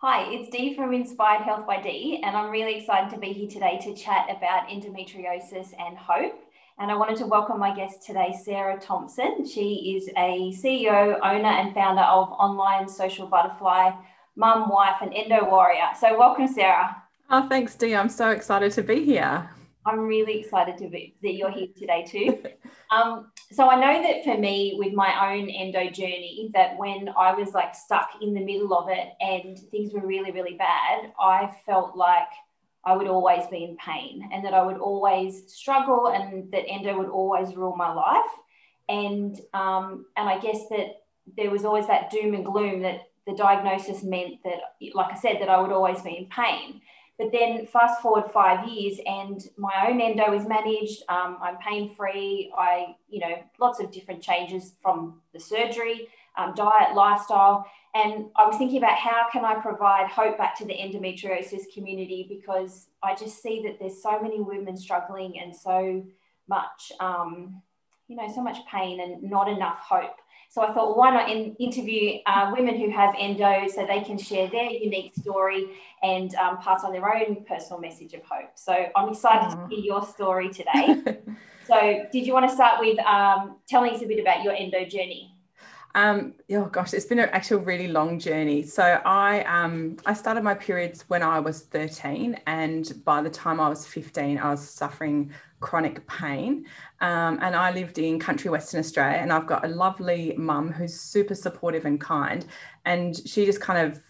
Hi, it's Dee from Inspired Health by Dee, and I'm really excited to be here today to chat about endometriosis and hope. And I wanted to welcome my guest today, Sarah Thompson. She is a CEO, owner, and founder of Online Social Butterfly, mum, wife, and endo warrior. So, welcome, Sarah. Oh, thanks, Dee. I'm so excited to be here. I'm really excited to be that you're here today too. um, so I know that for me, with my own endo journey, that when I was like stuck in the middle of it and things were really, really bad, I felt like I would always be in pain and that I would always struggle and that endo would always rule my life. And um, and I guess that there was always that doom and gloom that the diagnosis meant that, like I said, that I would always be in pain. But then fast forward five years and my own endo is managed. Um, I'm pain free. I, you know, lots of different changes from the surgery, um, diet, lifestyle. And I was thinking about how can I provide hope back to the endometriosis community because I just see that there's so many women struggling and so much, um, you know, so much pain and not enough hope. So I thought, why not in, interview uh, women who have endo so they can share their unique story and um, pass on their own personal message of hope. So I'm excited Aww. to hear your story today. so, did you want to start with um, telling us a bit about your endo journey? Um, oh gosh, it's been an actual really long journey. So I um, I started my periods when I was 13, and by the time I was 15, I was suffering chronic pain. Um, and I lived in country Western Australia, and I've got a lovely mum who's super supportive and kind, and she just kind of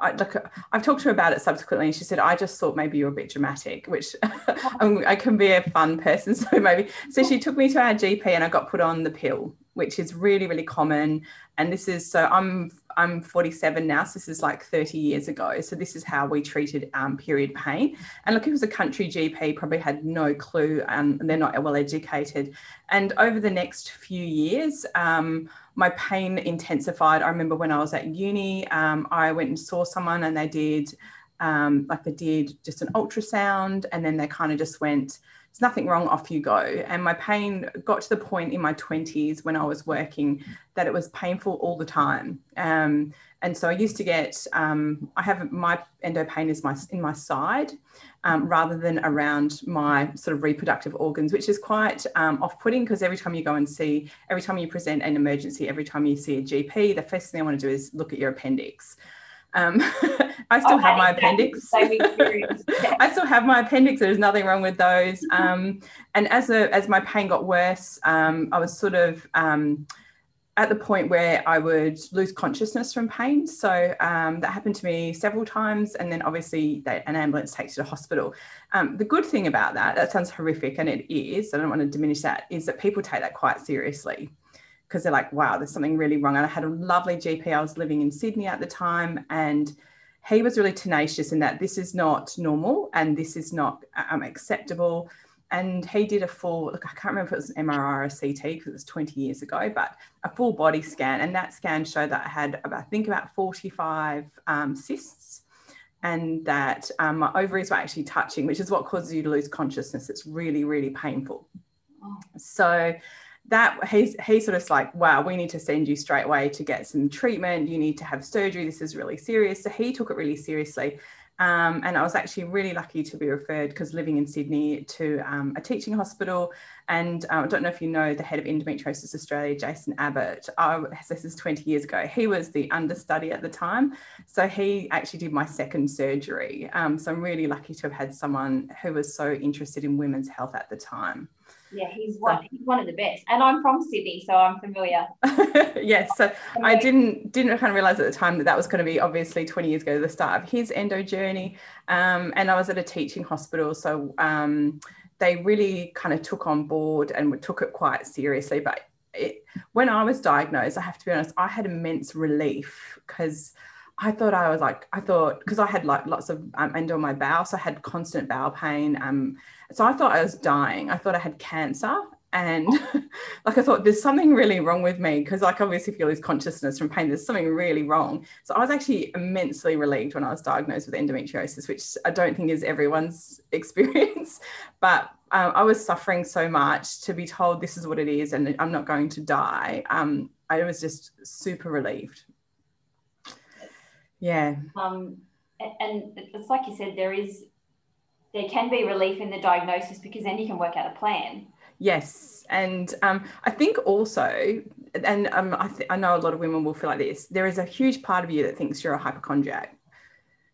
I, like I've talked to her about it subsequently, and she said, "I just thought maybe you're a bit dramatic," which I can be a fun person, so maybe. So she took me to our GP, and I got put on the pill, which is really really common. And this is so i'm i'm 47 now so this is like 30 years ago. So this is how we treated um, period pain. And look it was a country gp probably had no clue um, and they're not well educated. And over the next few years um, my pain intensified. I remember when i was at uni um, i went and saw someone and they did um, like they did just an ultrasound and then they kind of just went there's nothing wrong, off you go. And my pain got to the point in my 20s when I was working that it was painful all the time. Um, and so I used to get, um, I have my endo pain is my in my side um, rather than around my sort of reproductive organs, which is quite um, off putting because every time you go and see, every time you present an emergency, every time you see a GP, the first thing I want to do is look at your appendix. Um, I still have my appendix. I still have my appendix. There's nothing wrong with those. Um, and as a, as my pain got worse, um, I was sort of um, at the point where I would lose consciousness from pain. So um, that happened to me several times. And then obviously they, an ambulance takes you to hospital. Um, the good thing about that, that sounds horrific, and it is. I don't want to diminish that. Is that people take that quite seriously because they're like, wow, there's something really wrong. And I had a lovely GP. I was living in Sydney at the time, and he was really tenacious in that this is not normal and this is not um, acceptable. And he did a full, look, I can't remember if it was an MRI or a CT because it was 20 years ago, but a full body scan. And that scan showed that I had, about, I think, about 45 um, cysts and that um, my ovaries were actually touching, which is what causes you to lose consciousness. It's really, really painful. Oh. So that he's he's sort of like wow we need to send you straight away to get some treatment you need to have surgery this is really serious so he took it really seriously um, and I was actually really lucky to be referred because living in Sydney to um, a teaching hospital. And uh, I don't know if you know the head of Endometriosis Australia, Jason Abbott. This is 20 years ago. He was the understudy at the time. So he actually did my second surgery. Um, so I'm really lucky to have had someone who was so interested in women's health at the time. Yeah, he's one. So, he's one of the best, and I'm from Sydney, so I'm familiar. yes, so I didn't didn't kind of realize at the time that that was going to be obviously 20 years ago the start of his endo journey, um, and I was at a teaching hospital, so um, they really kind of took on board and took it quite seriously. But it, when I was diagnosed, I have to be honest, I had immense relief because. I thought I was like, I thought, because I had like lots of um, on my bowel, so I had constant bowel pain. Um, so I thought I was dying. I thought I had cancer. And like I thought, there's something really wrong with me because, like, obviously, if you lose consciousness from pain, there's something really wrong. So I was actually immensely relieved when I was diagnosed with endometriosis, which I don't think is everyone's experience. But um, I was suffering so much to be told this is what it is and I'm not going to die. Um, I was just super relieved Yeah. Um, and it's like you said, there is there can be relief in the diagnosis because then you can work out a plan. Yes, and um, I think also, and um, I, th- I know a lot of women will feel like this. There is a huge part of you that thinks you're a hypochondriac.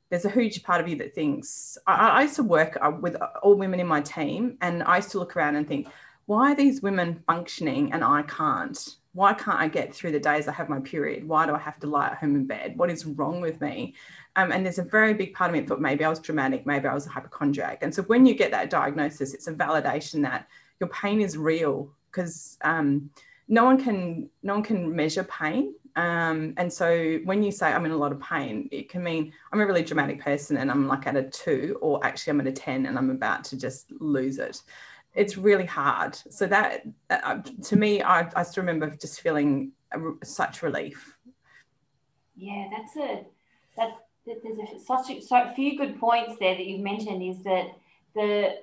There's a huge part of you that thinks. I, I used to work uh, with all women in my team, and I used to look around and think, why are these women functioning and I can't? Why can't I get through the days I have my period? Why do I have to lie at home in bed? What is wrong with me? Um, and there's a very big part of me that thought maybe I was dramatic, maybe I was a hypochondriac. And so when you get that diagnosis, it's a validation that your pain is real because um, no one can no one can measure pain. Um, and so when you say I'm in a lot of pain, it can mean I'm a really dramatic person and I'm like at a two, or actually I'm at a 10 and I'm about to just lose it. It's really hard. So that uh, to me, I, I still remember just feeling such relief. Yeah, that's a that there's a, such a, so few good points there that you've mentioned is that the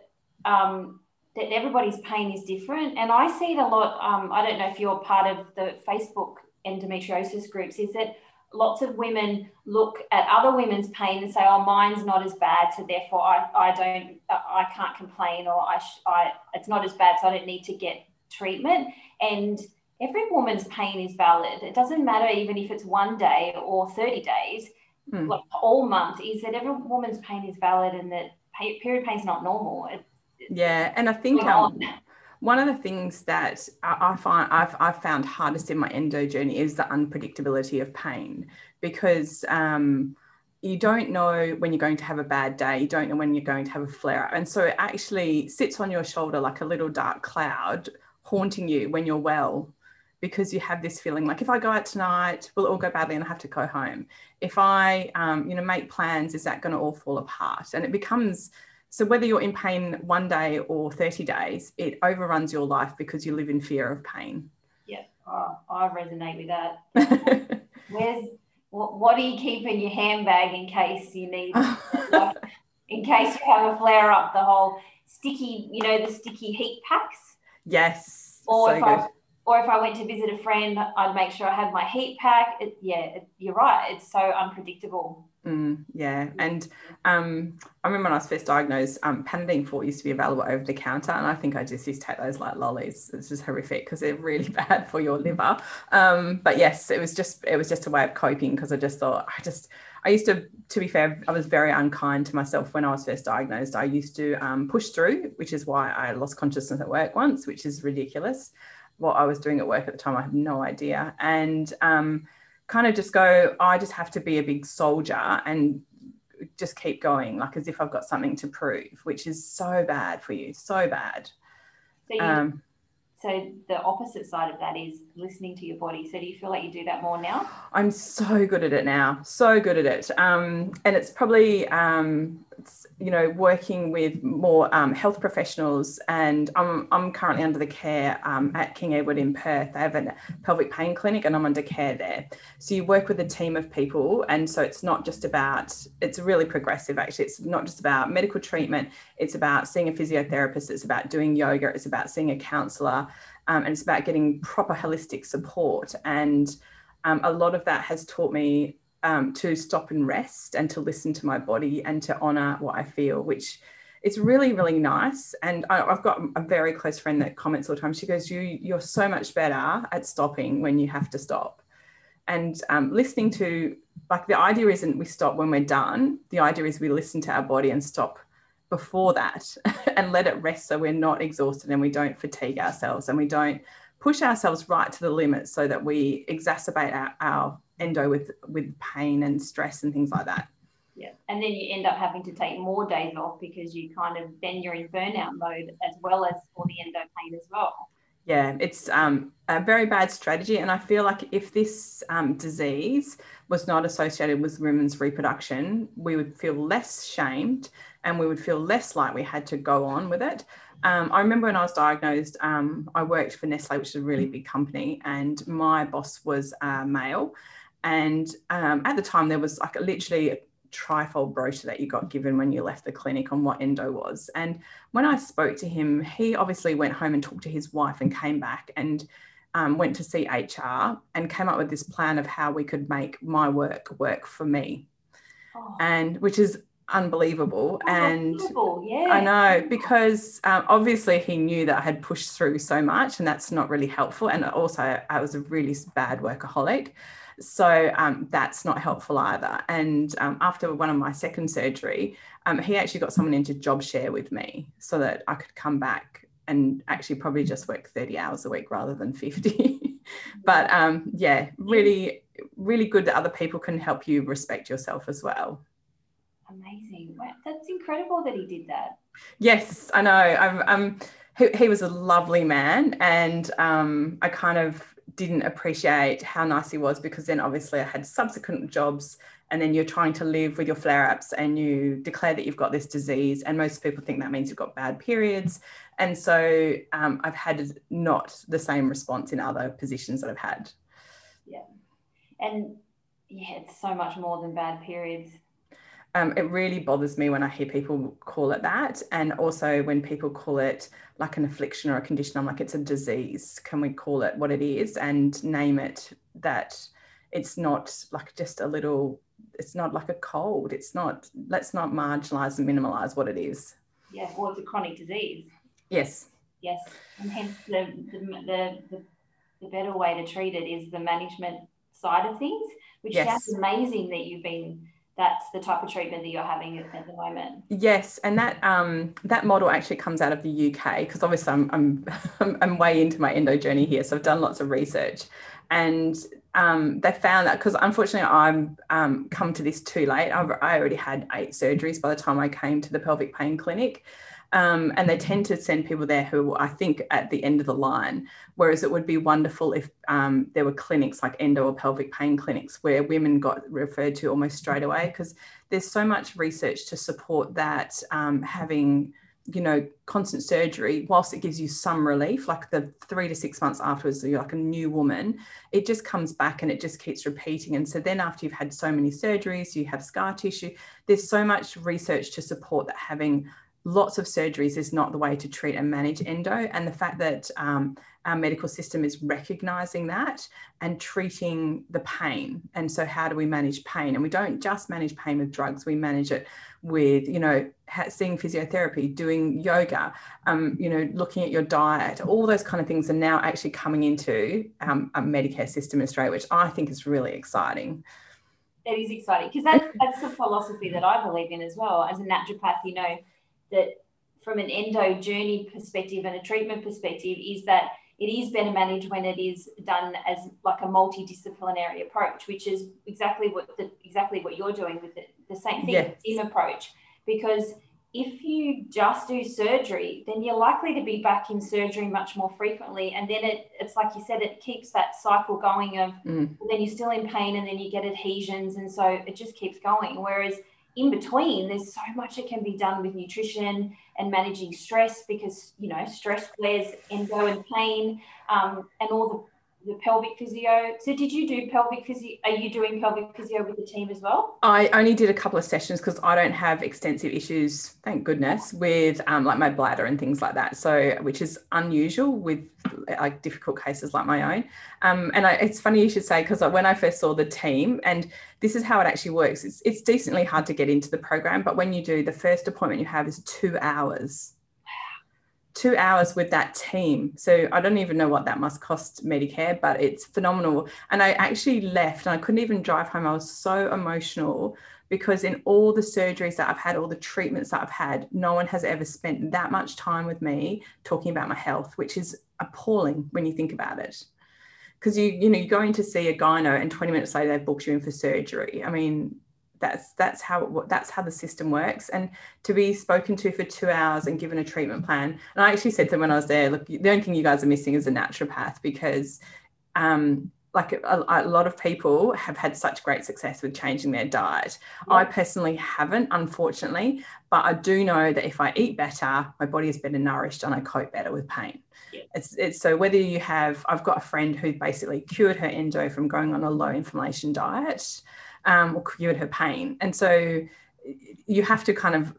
um, that everybody's pain is different, and I see it a lot. Um, I don't know if you're part of the Facebook endometriosis groups. Is that lots of women look at other women's pain and say, "Oh, mine's not as bad, so therefore I, I don't I can't complain, or I, I it's not as bad, so I don't need to get treatment." And every woman's pain is valid. It doesn't matter even if it's one day or 30 days mm. like all month is that every woman's pain is valid and that period pain is not normal. It, yeah, and I think um, one of the things that I, find I've, I've found hardest in my endo journey is the unpredictability of pain because um, you don't know when you're going to have a bad day, you don't know when you're going to have a flare up, and so it actually sits on your shoulder like a little dark cloud haunting you when you're well because you have this feeling like if I go out tonight, will it all go badly and I have to go home? If I, um, you know, make plans, is that going to all fall apart? And it becomes so whether you're in pain one day or 30 days, it overruns your life because you live in fear of pain. Yeah, oh, I resonate with that. Where's what, what do you keep in your handbag in case you need, like, in case you have a flare up? The whole sticky, you know, the sticky heat packs. Yes. Or so if good. I or if I went to visit a friend, I'd make sure I had my heat pack. It, yeah, it, you're right. It's so unpredictable. Mm, yeah, and um, I remember when I was first diagnosed, um, Panadeine Forte used to be available over the counter, and I think I just used to take those like lollies. It's just horrific because they're really bad for your liver. Um, but yes, it was just it was just a way of coping because I just thought I just I used to, to be fair, I was very unkind to myself when I was first diagnosed. I used to um, push through, which is why I lost consciousness at work once, which is ridiculous what I was doing at work at the time. I have no idea. And um, kind of just go, I just have to be a big soldier and just keep going, like as if I've got something to prove, which is so bad for you, so bad. So, you, um, so the opposite side of that is listening to your body. So do you feel like you do that more now? I'm so good at it now, so good at it. Um, and it's probably um, it's you know, working with more um, health professionals, and I'm, I'm currently under the care um, at King Edward in Perth. They have a pelvic pain clinic, and I'm under care there. So you work with a team of people, and so it's not just about. It's really progressive, actually. It's not just about medical treatment. It's about seeing a physiotherapist. It's about doing yoga. It's about seeing a counsellor, um, and it's about getting proper holistic support. And um, a lot of that has taught me um, to stop and rest and to listen to my body and to honor what I feel, which it's really, really nice. And I, have got a very close friend that comments all the time. She goes, "You, you're so much better at stopping when you have to stop." And um, listening to, like, the idea isn't we stop when we're done. The idea is we listen to our body and stop before that and let it rest so we're not exhausted and we don't fatigue ourselves and we don't push ourselves right to the limit so that we exacerbate our, our endo with with pain and stress and things like that. Yeah, and then you end up having to take more days off because you kind of then you're in burnout mode as well as for the endo pain as well. Yeah, it's um, a very bad strategy, and I feel like if this um, disease was not associated with women's reproduction, we would feel less shamed and we would feel less like we had to go on with it. Um, I remember when I was diagnosed, um, I worked for Nestle, which is a really big company, and my boss was uh, male. And um, at the time, there was like a, literally a trifold brochure that you got given when you left the clinic on what endo was. And when I spoke to him, he obviously went home and talked to his wife and came back and um, went to see HR and came up with this plan of how we could make my work work for me oh. and which is unbelievable. Oh, and yeah. I know because um, obviously he knew that I had pushed through so much, and that's not really helpful. And also, I was a really bad workaholic. So um, that's not helpful either. And um, after one of my second surgery, um, he actually got someone into job share with me so that I could come back and actually probably just work 30 hours a week rather than 50. but um, yeah, really, really good that other people can help you respect yourself as well. Amazing. That's incredible that he did that. Yes, I know. I'm, um, he, he was a lovely man. And um, I kind of didn't appreciate how nice he was because then obviously I had subsequent jobs and then you're trying to live with your flare ups and you declare that you've got this disease and most people think that means you've got bad periods. And so um, i've had not the same response in other positions that i've had. Yeah. And yeah it's so much more than bad periods um, it really bothers me when I hear people call it that. And also when people call it like an affliction or a condition, I'm like, it's a disease. Can we call it what it is and name it that it's not like just a little, it's not like a cold. It's not, let's not marginalize and minimalize what it is. Yeah, well, it's a chronic disease. Yes. Yes. And hence the, the, the, the, the better way to treat it is the management side of things, which yes. sounds amazing that you've been that's the type of treatment that you're having at the moment. Yes, and that um, that model actually comes out of the UK because obviously I'm, I'm I'm way into my endo journey here, so I've done lots of research, and um, they found that because unfortunately I'm um, come to this too late. I've, I already had eight surgeries by the time I came to the pelvic pain clinic. Um, and they tend to send people there who I think at the end of the line. Whereas it would be wonderful if um, there were clinics like endo or pelvic pain clinics where women got referred to almost straight away because there's so much research to support that um, having you know constant surgery whilst it gives you some relief like the three to six months afterwards you're like a new woman it just comes back and it just keeps repeating and so then after you've had so many surgeries you have scar tissue there's so much research to support that having lots of surgeries is not the way to treat and manage endo. And the fact that um, our medical system is recognizing that and treating the pain. And so, how do we manage pain? And we don't just manage pain with drugs, we manage it with, you know, seeing physiotherapy, doing yoga, um, you know, looking at your diet, all those kind of things are now actually coming into um, a Medicare system in Australia, which I think is really exciting. that is exciting because that's, that's the philosophy that I believe in as well. As a naturopath, you know, that from an endo journey perspective and a treatment perspective is that it is better managed when it is done as like a multidisciplinary approach, which is exactly what the, exactly what you're doing with it, the same thing, yes. team approach. Because if you just do surgery, then you're likely to be back in surgery much more frequently. And then it, it's like you said, it keeps that cycle going of mm. well, then you're still in pain and then you get adhesions. And so it just keeps going. Whereas in between, there's so much that can be done with nutrition and managing stress because, you know, stress flares endo and pain um, and all the the pelvic physio. So did you do pelvic physio? Are you doing pelvic physio with the team as well? I only did a couple of sessions because I don't have extensive issues, thank goodness, with um, like my bladder and things like that. So which is unusual with like difficult cases like my own. Um, and I, it's funny you should say because when I first saw the team, and this is how it actually works. It's, it's decently hard to get into the program, but when you do, the first appointment you have is two hours two hours with that team. So I don't even know what that must cost Medicare, but it's phenomenal. And I actually left and I couldn't even drive home. I was so emotional because in all the surgeries that I've had, all the treatments that I've had, no one has ever spent that much time with me talking about my health, which is appalling when you think about it. Because you, you know, you go in to see a gyno and 20 minutes later they've booked you in for surgery. I mean, that's that's how that's how the system works and to be spoken to for two hours and given a treatment plan and i actually said to them when i was there look the only thing you guys are missing is a naturopath because um, like a, a, lot of people have had such great success with changing their diet. Yeah. I personally haven't, unfortunately, but I do know that if I eat better, my body is better nourished and I cope better with pain. Yeah. It's, it's so whether you have, I've got a friend who basically cured her endo from going on a low inflammation diet um, or cured her pain. And so you have to kind of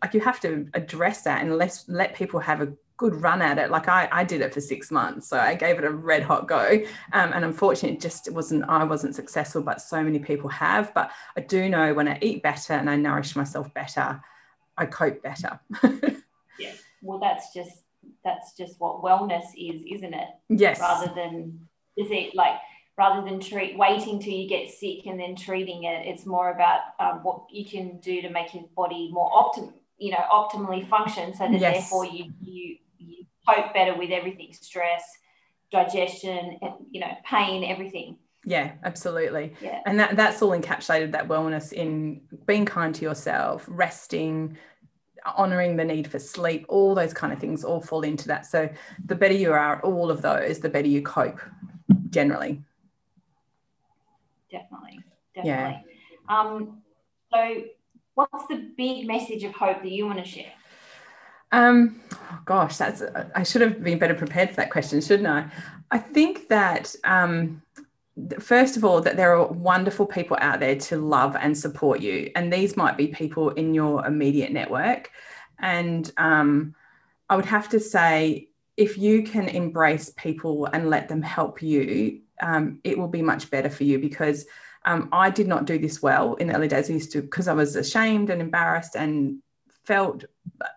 like you have to address that and let let people have a good run at it. Like I, I did it for six months, so I gave it a red hot go. Um, and unfortunately, it just wasn't. I wasn't successful, but so many people have. But I do know when I eat better and I nourish myself better, I cope better. yeah. Well, that's just that's just what wellness is, isn't it? Yes. Rather than is it like rather than treat waiting till you get sick and then treating it, it's more about um, what you can do to make your body more optimal you know optimally function so that yes. therefore you you you cope better with everything stress digestion you know pain everything. Yeah absolutely. Yeah. and that that's all encapsulated that wellness in being kind to yourself resting honoring the need for sleep all those kind of things all fall into that. So the better you are at all of those the better you cope generally definitely definitely yeah. um so what's the big message of hope that you want to share? Um, oh gosh, that's I should have been better prepared for that question, shouldn't I? I think that um, first of all, that there are wonderful people out there to love and support you, and these might be people in your immediate network. And um, I would have to say, if you can embrace people and let them help you, um, it will be much better for you because um, I did not do this well in the early days. I used to, because I was ashamed and embarrassed and felt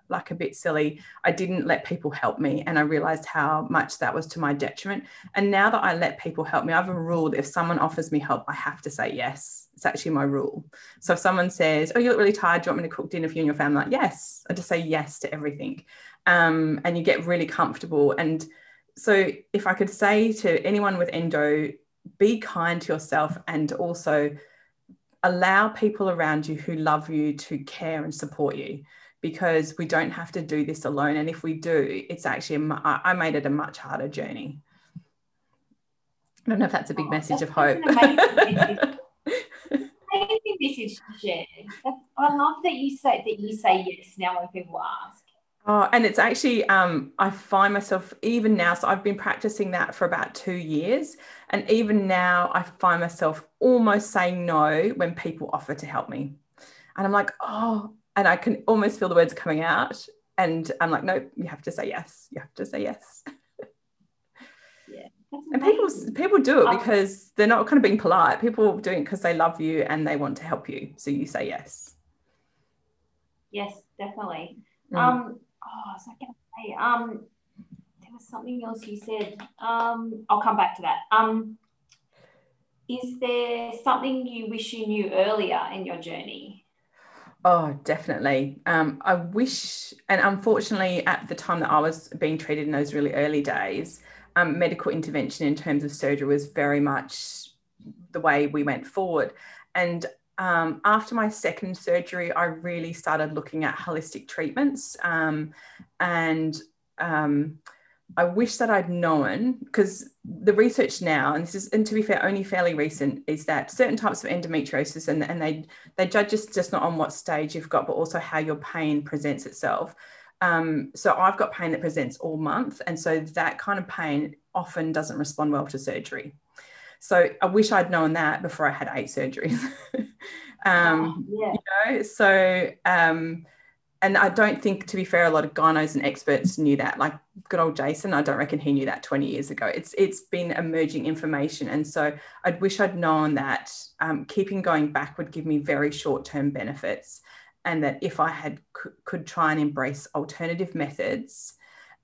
like a bit silly. I didn't let people help me. And I realized how much that was to my detriment. And now that I let people help me, I have a rule that if someone offers me help, I have to say yes. It's actually my rule. So if someone says, Oh, you look really tired. Do you want me to cook dinner for you and your family? Like, yes. I just say yes to everything. Um, and you get really comfortable. And so if I could say to anyone with endo, be kind to yourself and also allow people around you who love you to care and support you because we don't have to do this alone. And if we do it's actually I made it a much harder journey. I don't know if that's a big oh, message of hope. amazing message. To share. I love that you say that you say yes now when people ask Oh, and it's actually, um, I find myself even now, so I've been practicing that for about two years. And even now, I find myself almost saying no when people offer to help me. And I'm like, oh, and I can almost feel the words coming out. And I'm like, no, you have to say yes. You have to say yes. Yeah. And people people do it um, because they're not kind of being polite. People do it because they love you and they want to help you. So you say yes. Yes, definitely. Mm. Um, oh, was I going to say? Um, there was something else you said. Um, I'll come back to that. Um, is there something you wish you knew earlier in your journey? Oh, definitely. Um, I wish, and unfortunately, at the time that I was being treated in those really early days, um, medical intervention in terms of surgery was very much the way we went forward. And um, after my second surgery, I really started looking at holistic treatments. Um, and um, I wish that I'd known because the research now, and this is, and to be fair, only fairly recent, is that certain types of endometriosis, and, and they they judge just just not on what stage you've got, but also how your pain presents itself. Um, so I've got pain that presents all month, and so that kind of pain often doesn't respond well to surgery. So I wish I'd known that before I had eight surgeries. um, oh, yeah. You know, so um, and I don't think, to be fair, a lot of gynos and experts knew that. Like good old Jason, I don't reckon he knew that 20 years ago. It's it's been emerging information, and so I'd wish I'd known that um, keeping going back would give me very short term benefits, and that if I had could, could try and embrace alternative methods,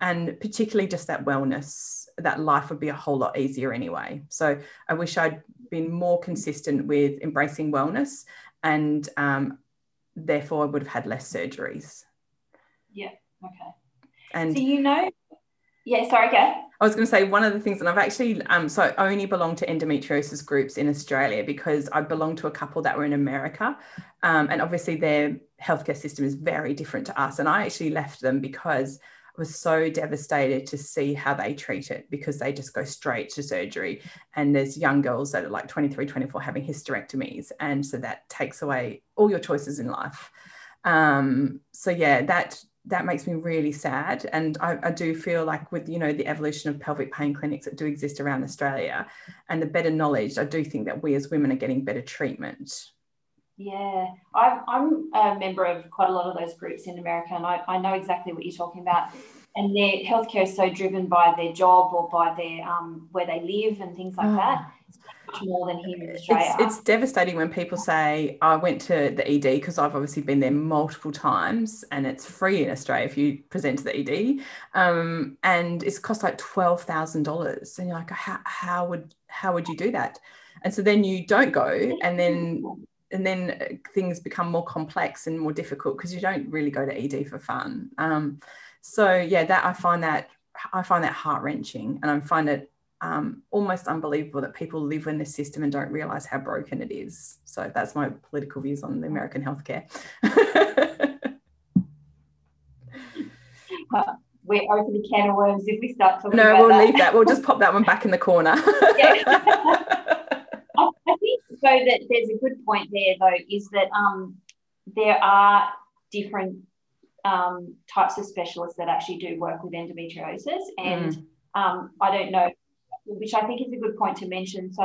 and particularly just that wellness that life would be a whole lot easier anyway. So I wish I'd been more consistent with embracing wellness and um, therefore I would have had less surgeries. Yeah. Okay. And so you know, yeah, sorry, okay. I was going to say one of the things, and I've actually, um, so I only belong to endometriosis groups in Australia because I belong to a couple that were in America. Um, and obviously their healthcare system is very different to us. And I actually left them because was so devastated to see how they treat it because they just go straight to surgery. And there's young girls that are like 23, 24 having hysterectomies. And so that takes away all your choices in life. Um, so yeah, that that makes me really sad. And I, I, do feel like with, you know, the evolution of pelvic pain clinics that do exist around Australia and the better knowledge, I do think that we as women are getting better treatment Yeah, I'm, I'm a member of quite a lot of those groups in America, and I, I know exactly what you're talking about. And their healthcare is so driven by their job or by their um, where they live and things like oh. that. It's much more than here in Australia. It's, it's devastating when people say, "I went to the ED because I've obviously been there multiple times, and it's free in Australia if you present to the ED, um, and it's cost like twelve thousand dollars." And you're like, "How how would how would you do that?" And so then you don't go, and then and then uh, things become more complex and more difficult because you don't really go to ED for fun. Um, so yeah, that I find that I find that heart wrenching, and I find it um, almost unbelievable that people live in this system and don't realize how broken it is. So that's my political views on the American healthcare. uh, we're open to can of worms if we start talking. No, we'll that. leave that. We'll just pop that one back in the corner. So that there's a good point there though is that um, there are different um, types of specialists that actually do work with endometriosis. And mm. um, I don't know which I think is a good point to mention. So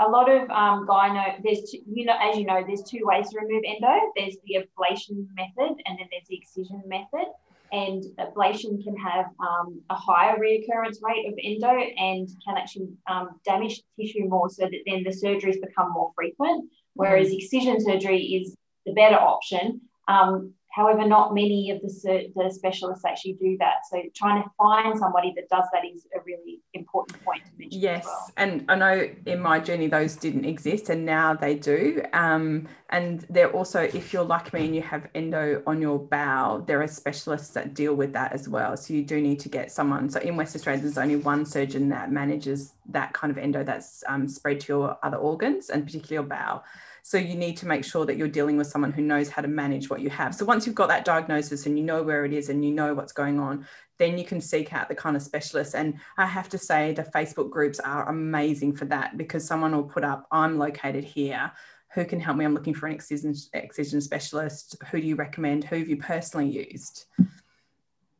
a lot of um, gyno there's two, you know as you know there's two ways to remove endo. There's the ablation method and then there's the excision method and ablation can have um, a higher reoccurrence rate of endo and can actually um, damage tissue more so that then the surgeries become more frequent, whereas mm. excision surgery is the better option. Um, However, not many of the, the specialists actually do that. So trying to find somebody that does that is a really important point to mention. Yes, well. and I know in my journey those didn't exist, and now they do. Um, and they're also, if you're like me and you have endo on your bowel, there are specialists that deal with that as well. So you do need to get someone. So in West Australia, there's only one surgeon that manages that kind of endo that's um, spread to your other organs and particularly your bowel. So you need to make sure that you're dealing with someone who knows how to manage what you have. So once you've got that diagnosis and you know where it is and you know what's going on, then you can seek out the kind of specialists. And I have to say, the Facebook groups are amazing for that because someone will put up, I'm located here. Who can help me? I'm looking for an excision, excision specialist. Who do you recommend? Who have you personally used?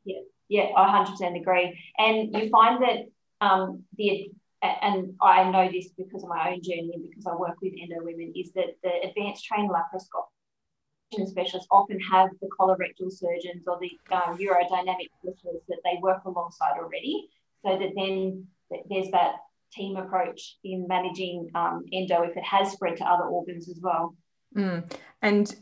Yeah, yeah, I 100% agree. And you find that um, the and I know this because of my own journey and because I work with endo women, is that the advanced trained laparoscopic specialists often have the colorectal surgeons or the um, urodynamic specialists that they work alongside already, so that then there's that team approach in managing um, endo if it has spread to other organs as well. Mm. And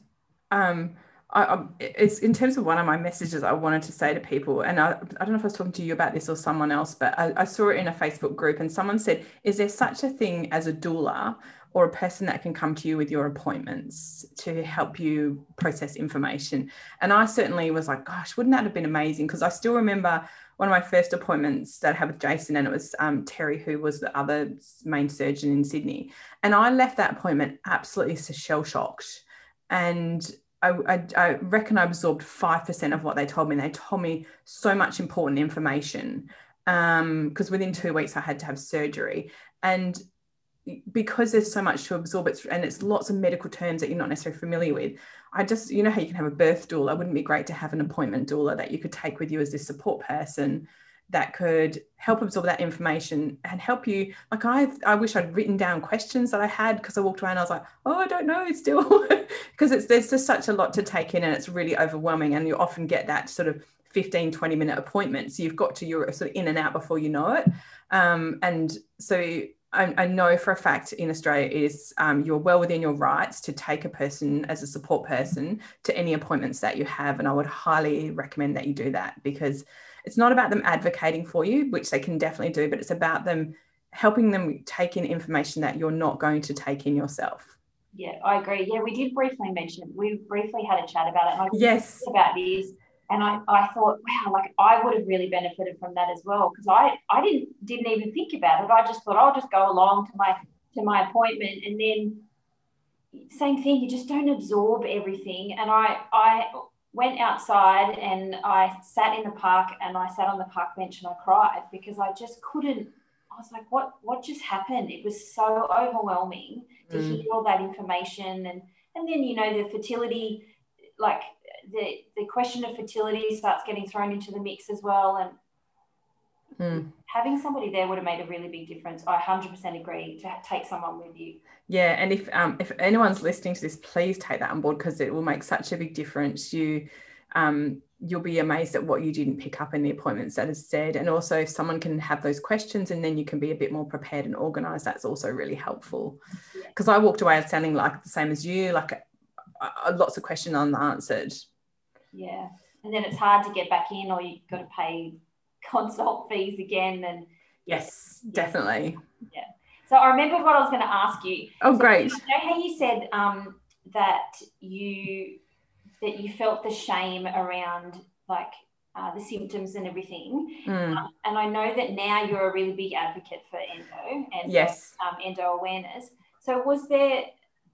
um, I, it's in terms of one of my messages I wanted to say to people, and I, I don't know if I was talking to you about this or someone else, but I, I saw it in a Facebook group, and someone said, "Is there such a thing as a doula or a person that can come to you with your appointments to help you process information?" And I certainly was like, "Gosh, wouldn't that have been amazing?" Because I still remember one of my first appointments that I had with Jason, and it was um, Terry, who was the other main surgeon in Sydney, and I left that appointment absolutely shell shocked and I, I, I, reckon I absorbed 5% of what they told me. They told me so much important information because um, within two weeks I had to have surgery. And because there's so much to absorb, it's, and it's lots of medical terms that you're not necessarily familiar with. I just, you know, how you can have a birth doula. Wouldn't be great to have an appointment doula that you could take with you as this support person that could help absorb that information and help you. Like i i wish i'd written down questions that i had because i walked around i was like oh i don't know still because it's there's just such a lot to take in and it's really overwhelming and you often get that sort of 15 20 minute appointment. So you've got to you're sort of in and out before you know it. Um, and so I, I, know for a fact in Australia is um, you're well within your rights to take a person as a support person to any appointments that you have, and I would highly recommend that you do that because it's not about them advocating for you, which they can definitely do, but it's about them helping them take in information that you're not going to take in yourself. Yeah, I agree. Yeah, we did briefly mention, we briefly had a chat about it. And I yes. About this. And I, I thought, wow, like I would have really benefited from that as well. Because I, I didn't didn't even think about it. I just thought oh, I'll just go along to my to my appointment and then same thing, you just don't absorb everything. And I I went outside and I sat in the park and I sat on the park bench and I cried because I just couldn't. I was like, what what just happened? It was so overwhelming to mm. hear all that information and and then you know the fertility, like the the question of fertility starts getting thrown into the mix as well. And Mm. Having somebody there would have made a really big difference. I 100% agree to take someone with you. Yeah, and if um, if anyone's listening to this, please take that on board because it will make such a big difference. You um, you'll be amazed at what you didn't pick up in the appointments that is said. And also, if someone can have those questions and then you can be a bit more prepared and organized, that's also really helpful. Because yeah. I walked away sounding like the same as you, like uh, lots of questions unanswered. Yeah. And then it's hard to get back in, or you've got to pay consult fees again. And yes, definitely. Yeah. So I remember what I was going to ask you. Oh, great. So, you know how you said um, that you that you felt the shame around like uh, the symptoms and everything. Mm. Um, and I know that now you're a really big advocate for endo and yes. um, endo awareness. So was there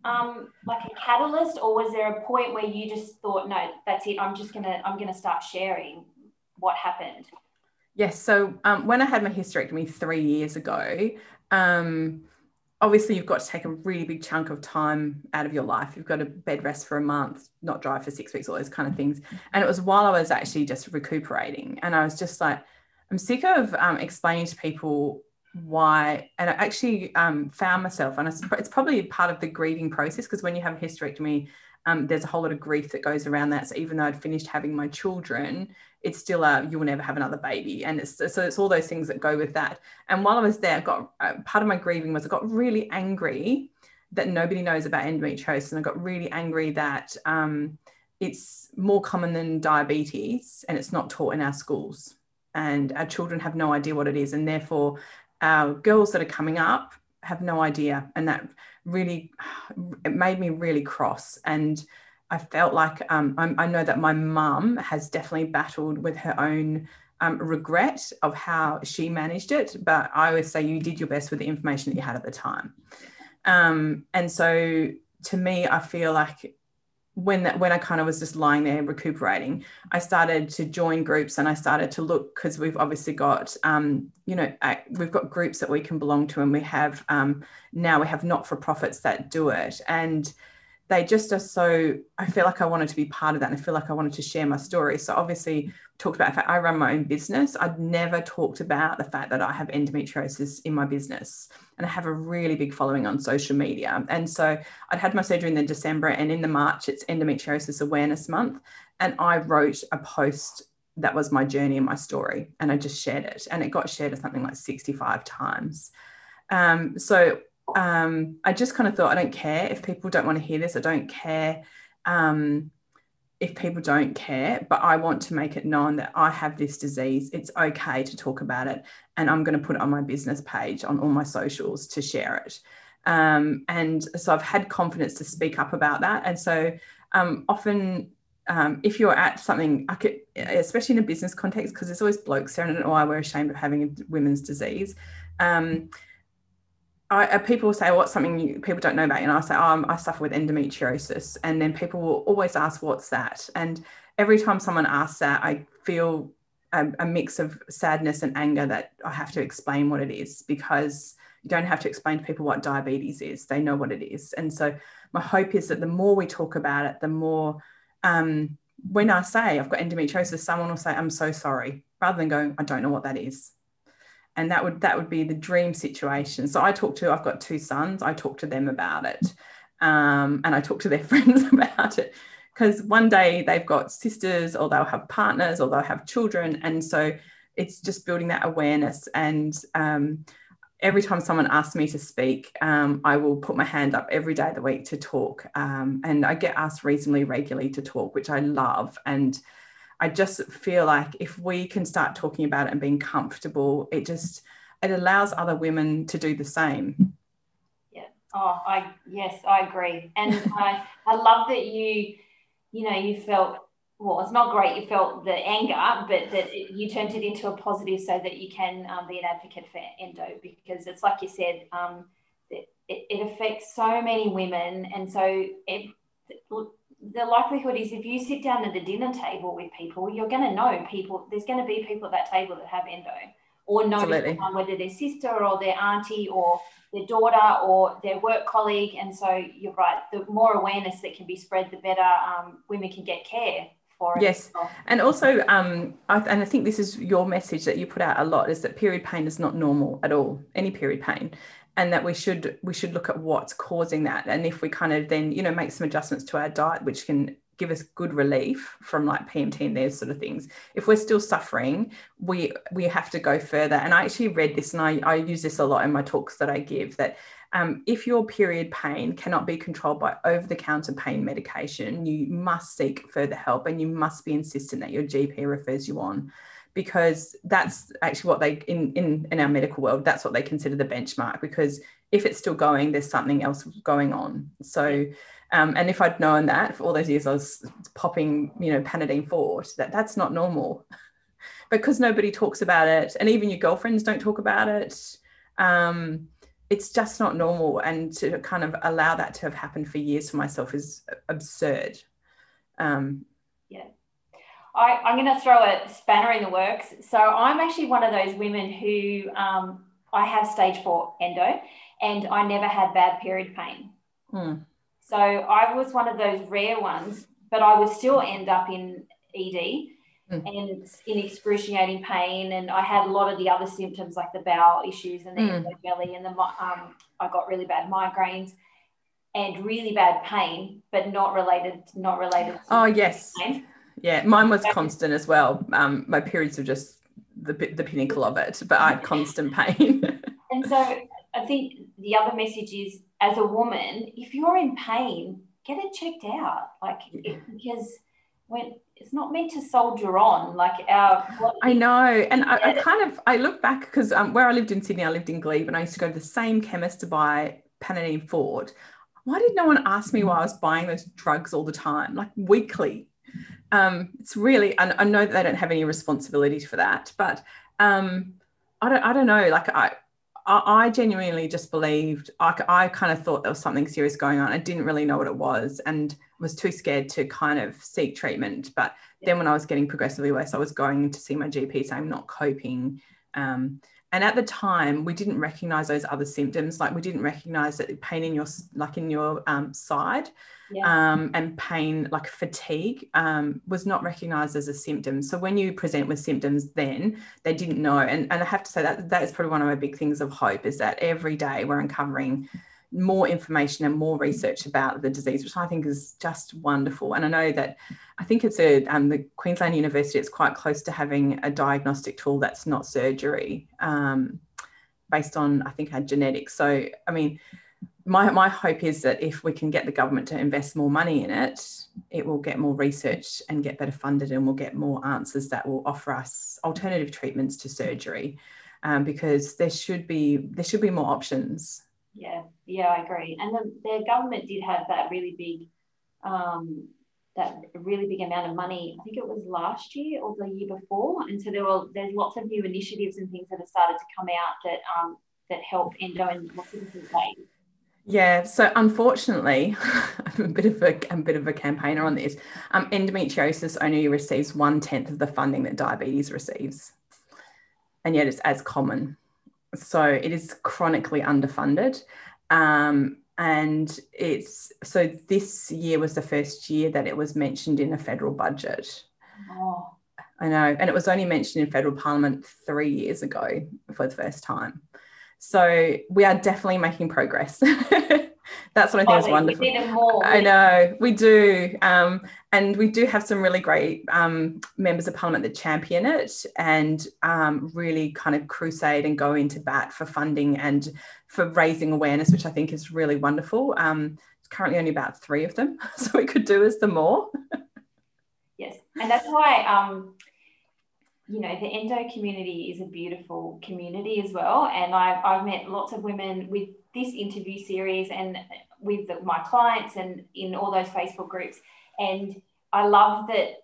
um, like a catalyst, or was there a point where you just thought, no, that's it. I'm just gonna I'm gonna start sharing what happened. Yes. So um, when I had my hysterectomy three years ago, um, obviously you've got to take a really big chunk of time out of your life. You've got to bed rest for a month, not drive for six weeks, all those kind of things. And it was while I was actually just recuperating. And I was just like, I'm sick of um, explaining to people why. And I actually um, found myself, and it's probably part of the grieving process because when you have a hysterectomy, um, there's a whole lot of grief that goes around that. So even though I'd finished having my children, it's still a you will never have another baby, and it's so it's all those things that go with that. And while I was there, I got uh, part of my grieving was I got really angry that nobody knows about endometriosis, and I got really angry that um, it's more common than diabetes, and it's not taught in our schools, and our children have no idea what it is, and therefore our girls that are coming up have no idea, and that really it made me really cross. And I felt like um, i know that my mum has definitely battled with her own um, regret of how she managed it, but I always say you did your best with the information that you had at the time. Um, and so to me, I feel like when that, when I kind of was just lying there recuperating, I started to join groups and I started to look because we've obviously got um, you know we've got groups that we can belong to and we have um, now we have not for profits that do it and they just are so i feel like i wanted to be part of that and i feel like i wanted to share my story. So obviously talked about the fact i run my own business. I'd never talked about the fact that i have endometriosis in my business and i have a really big following on social media. And so i'd had my surgery in the december and in the march it's endometriosis awareness month. And i wrote a post that was my journey and my story. And i just shared it. And it got shared something like 65 times. Um, so um, I just kind of thought, I don't care if people don't want to hear this. I don't care um, if people don't care, but I want to make it known that I have this disease. It's okay to talk about it. And I'm going to put it on my business page, on all my socials to share it. Um, and so I've had confidence to speak up about that. And so um, often, um, if you're at something, could, especially in a business context, because there's always blokes there, and I we're ashamed of having a women's disease. Um, I, uh, people say, "What's something you, people don't know about?" And I say, oh, "I suffer with endometriosis," and then people will always ask, "What's that?" And every time someone asks that, I feel a, a, mix of sadness and anger that I have to explain what it is because you don't have to explain to people what diabetes is; they know what it is. And so, my hope is that the more we talk about it, the more um, when I say I've got endometriosis, someone will say, "I'm so sorry," rather than going, "I don't know what that is." And that would that would be the dream situation. So i talk to i've got two sons i talk to them about it. Um, and i talk to their friends about it. Because one day they've got sisters or they'll have partners or they'll have children. And so it's just building that awareness. And um, every time someone asks me to speak um, i will put my hand up every day of the week to talk. Um, and i get asked reasonably regularly to talk which i love. And I just feel like if we can start talking about it and being comfortable, it just it allows other women to do the same. Yeah. Oh, I yes, I agree, and I I love that you you know you felt well, it's not great. You felt the anger, but that it, you turned it into a positive so that you can um, be an advocate for endo because it's like you said, um, it, it, affects so many women, and so it, the likelihood is if you sit down at a dinner table with people, you're going to know people. There's going to be people at that table that have endo, or know someone, whether their sister or their auntie or their daughter or their work colleague. And so you're right. The more awareness that can be spread, the better um, women can get care for it. Yes, and also, um, I, and I think this is your message that you put out a lot is that period pain is not normal at all. Any period pain, and that we should we should look at what's causing that, and if we kind of then you know make some adjustments to our diet, which can give us good relief from like PMT and those sort of things. If we're still suffering, we we have to go further. And I actually read this, and I, I use this a lot in my talks that I give that um, if your period pain cannot be controlled by over the counter pain medication, you must seek further help and you must be insistent that your GP refers you on because that's actually what they in, in in our medical world that's what they consider the benchmark because if it's still going there's something else going on. So um, and if I'd known that for all those years I was popping you know Panadeine Forte that that's not normal. Because nobody talks about it and even your girlfriends don't talk about it. Um, it's just not normal and to kind of allow that to have happened for years for myself is absurd. Um, yeah I, i'm going to throw a spanner in the works so i'm actually one of those women who um, i have stage four endo and i never had bad period pain hmm. so i was one of those rare ones but i would still end up in ed mm. and in excruciating pain. And I had a lot of the other symptoms like the bowel issues and the mm. belly and the um, I got really bad migraines and really bad pain, but not related, not related. oh yes, pain. Yeah, mine was constant as well. Um, my periods were just the the pinnacle of it, but I had constant pain. and so I think the other message is, as a woman, if you're in pain, get it checked out, like it, because when it's not meant to soldier on like our i know and I, I, kind of i look back because um, where i lived in sydney i lived in glebe and i used to go to the same chemist to buy Panadeine Forte why did no one ask me why i was buying those drugs all the time? Like weekly um, it's really I, I know that they don't have any responsibility for that but um, I don't, I don't know like I I, genuinely just believed, I, I kind of thought there was something serious going on. I didn't really know what it was and was too scared to kind of seek treatment. But then when I was getting progressively worse, I was going to see my GP saying I'm not coping. Um, and at the time we didn't recognize those other symptoms like we didn't recognize that pain in your like in your um, side yeah. um, and pain like fatigue um, was not recognized as a symptom so when you present with symptoms then they didn't know and, and i have to say that that is probably one of my big things of hope is that every day we're uncovering more information and more research about the disease, which I think is just wonderful. And I know that I think it's a um, the Queensland University. It's quite close to having a diagnostic tool that's not surgery, um, based on I think our genetics. So I mean, my my hope is that if we can get the government to invest more money in it, it will get more research and get better funded, and we'll get more answers that will offer us alternative treatments to surgery. Um, because there should be there should be more options yeah, yeah, I agree. And the, government did have that really big, um, that really big amount of money. I think it was last year or the year before. And so there were there's lots of new initiatives and things that have started to come out that um, that help endo in lots of different ways. Yeah, so unfortunately, I'm a bit of a, a bit of a campaigner on this. Um, endometriosis only receives one tenth of the funding that diabetes receives, and yet it's as common so it is chronically underfunded. Um, and it's so this year was the first year that it was mentioned in a federal budget. Oh. I know. And it was only mentioned in federal parliament three years ago for the first time. So we are definitely making progress. That's what I think is wonderful. I know we do, um, and we do have some really great um, members of parliament that champion it and um, really kind of crusade and go into bat for funding and for raising awareness, which I think is really wonderful. Um, it's currently only about three of them, so we could do as the more. yes, and that's why um, you know, the endo community is a beautiful community as well. And I've, I've met lots of women with this interview series and with my clients and in all those Facebook groups. And I love that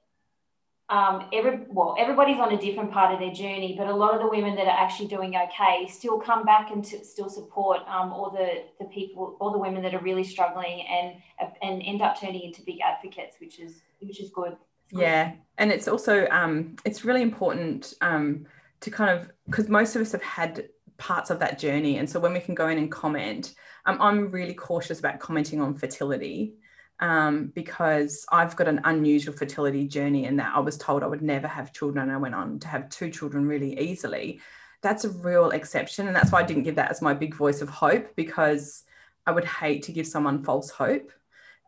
um, every well, everybody's on a different part of their journey, but a lot of the women that are actually doing okay still come back and still support um, all the the people, all the women that are really struggling, and and end up turning into big advocates, which is which is good. Yeah, and it's also um, it's really important um, to kind of because most of us have had parts of that journey, and so when we can go in and comment, um, I'm really cautious about commenting on fertility um, because I've got an unusual fertility journey in that I was told I would never have children. And I went on to have two children really easily. That's a real exception. And that's why I didn't give that as my big voice of hope because I would hate to give someone false hope.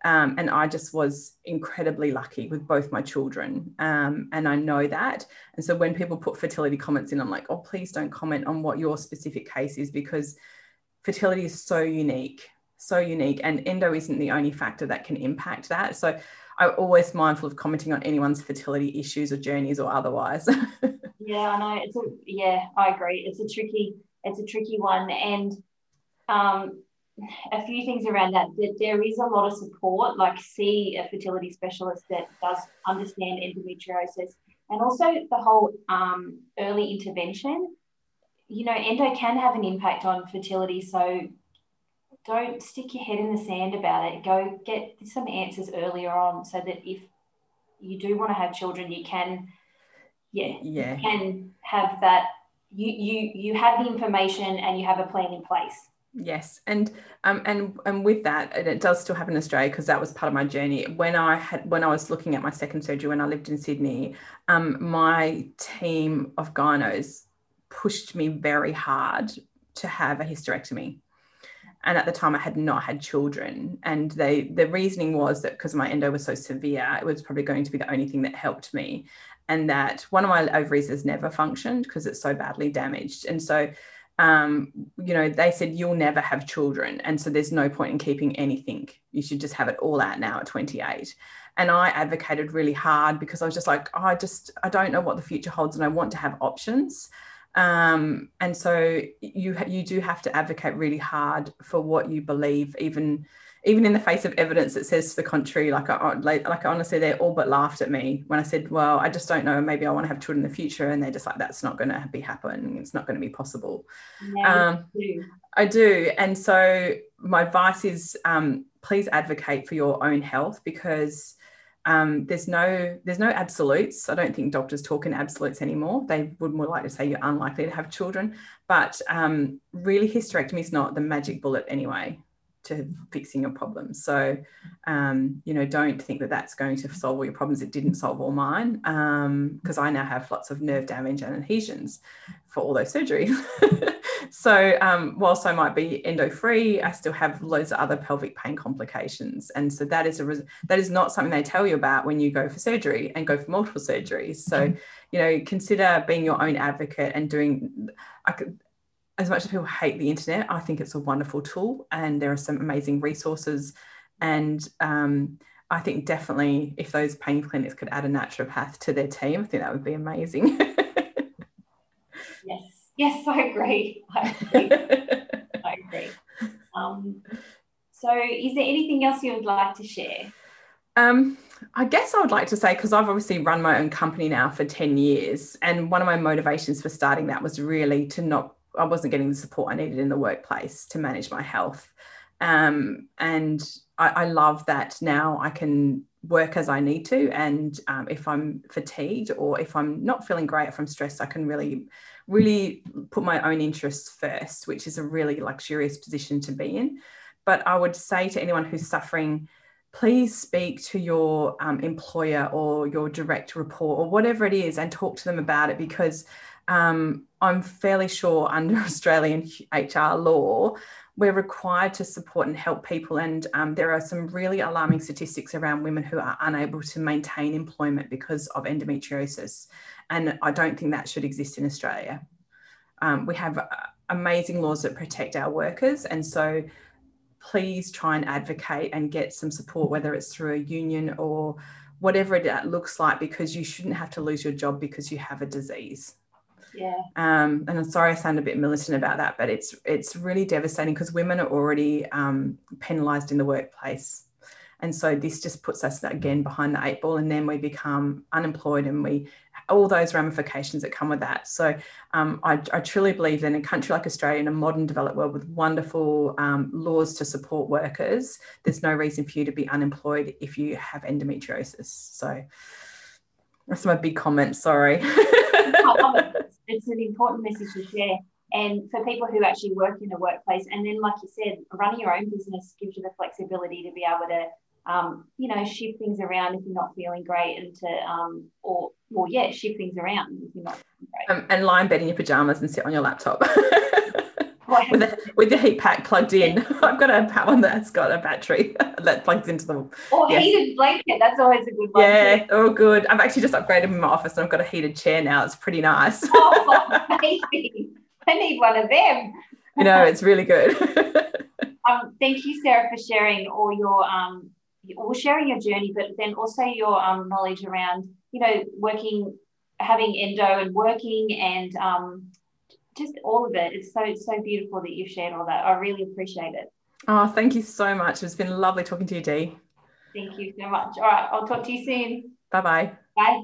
Um, and I just was incredibly lucky with both my children. Um, and I know that. And so when people put fertility comments in, I'm like, oh, please don't comment on what your specific case is because fertility is so unique so unique. And endo isn't the only factor that can impact that. So i'm always mindful of commenting on anyone's fertility issues or journeys or otherwise. Yeah i know. It's a yeah i agree. It's a tricky it's a tricky one. And um a few things around that that there is a lot of support like see a fertility specialist that does understand endometriosis and also the whole um, early intervention you know endo can have an impact on fertility so don't stick your head in the sand about it. Go get some answers earlier on so that if you do want to have children, you can, yeah, yeah. you can have that. You you you have the information and you have a plan in place. Yes, and um and and with that, and it does still happen in Australia because that was part of my journey. When I had when I was looking at my second surgery when I lived in Sydney, um, my team of gynos pushed me very hard to have a hysterectomy and at the time I had not had children and they the reasoning was that because my endo was so severe it was probably going to be the only thing that helped me and that one of my ovaries has never functioned because it's so badly damaged and so um, you know they said you'll never have children. And so there's no point in keeping anything. You should just have it all out now at 28 and i advocated really hard because i was just like oh, i just i don't know what the future holds and i want to have options. Um, and so you you do have to advocate really hard for what you believe, even even in the face of evidence that says to the contrary. Like I like, like honestly, they all but laughed at me when I said, "Well, I just don't know. Maybe I want to have children in the future," and they're just like, "That's not going to be happening. It's not going to be possible." Yeah, um, do. I do, and so my advice is, um, please advocate for your own health because um, there's no there's no absolutes. I don't think doctors talk in absolutes anymore. They would more likely say you're unlikely to have children, but um, really hysterectomy is not the magic bullet anyway to fixing your problems. So um, you know, don't think that that's going to solve all your problems. It didn't solve all mine because um, I now have lots of nerve damage and adhesions for all those surgeries. so um, whilst I might be endo free, I still have loads of other pelvic pain complications, and so that is a res- that is not something they tell you about when you go for surgery and go for multiple surgeries. So mm-hmm. you know, consider being your own advocate and doing. I could, as much as people hate the internet, I think it's a wonderful tool, and there are some amazing resources, and um, I think definitely if those pain clinics could add a naturopath to their team, I think that would be amazing. Yes, yes, I agree. I agree. I agree. Um, so, is there anything else you would like to share? Um, I guess I would like to say, because I've obviously run my own company now for 10 years, and one of my motivations for starting that was really to not, I wasn't getting the support I needed in the workplace to manage my health. Um, and I, I, love that now I can work as I need to. And um, if I'm fatigued or if I'm not feeling great, if I'm stressed, I can really really put my own interests first, which is a really luxurious position to be in. But I would say to anyone who's suffering, please speak to your um, employer or your direct report or whatever it is and talk to them about it because um, I'm fairly sure under Australian HR law, we're required to support and help people. And um, there are some really alarming statistics around women who are unable to maintain employment because of endometriosis. And I don't think that should exist in Australia. Um, we have uh, amazing laws that protect our workers. And so please try and advocate and get some support, whether it's through a union or whatever it looks like, because you shouldn't have to lose your job because you have a disease. Yeah. Um, and I'm sorry I sound a bit militant about that, but it's it's really devastating because women are already um, penalised in the workplace. And so this just puts us again behind the eight ball, and then we become unemployed and we all those ramifications that come with that. So um, I, I, truly believe that in a country like Australia, in a modern developed world with wonderful um, laws to support workers, there's no reason for you to be unemployed if you have endometriosis. So that's my big comment. Sorry. it's an important message to share. And for people who actually work in a workplace, and then, like you said, running your own business gives you the flexibility to be able to um, you know, shift things around if you're not feeling great and to, um, or, well, yeah, shift things around if you're not feeling great. Um, and lie in bed in your pajamas and sit on your laptop. with, a, with the heat pack plugged in. I've got a one that's got a battery that plugs into the or yes. heated blanket. That's always a good one. Yeah, oh good. I've actually just upgraded my office and I've got a heated chair now. It's pretty nice. oh, amazing. I need one of them. You know, it's really good. um, thank you, Sarah, for sharing all your um, or sharing your journey, but then also your um, knowledge around, you know, working, having endo and working and um, just all of it. It's so so beautiful that you've shared all that. I really appreciate it. Oh, thank you so much. It's been lovely talking to you, Dee. Thank you so much. All right, I'll talk to you soon. Bye-bye. Bye.